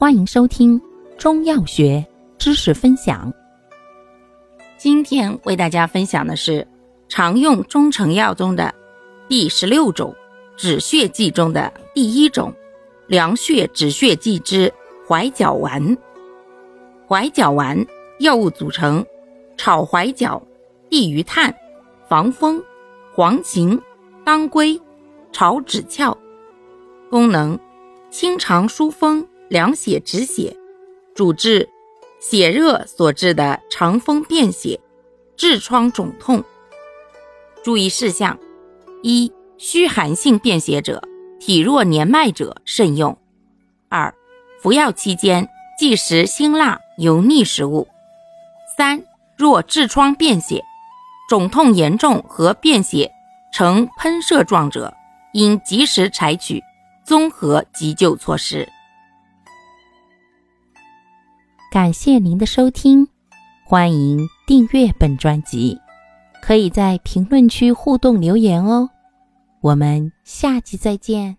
欢迎收听中药学知识分享。今天为大家分享的是常用中成药中的第十六种止血剂中的第一种凉血止血剂之怀角丸。怀角丸药物组成：炒怀角、地榆炭、防风、黄芩、当归、炒枳壳。功能：清肠疏风、凉血止血，主治血热所致的肠风便血、痔疮肿痛。注意事项：一、虚寒性便血者、体弱年迈者慎用；二、服药期间忌食辛辣油腻食物；三、若痔疮便血、肿痛严重和便血呈喷射状者，应及时采取。综合急救措施。感谢您的收听，欢迎订阅本专辑，可以在评论区互动留言哦。我们下集再见。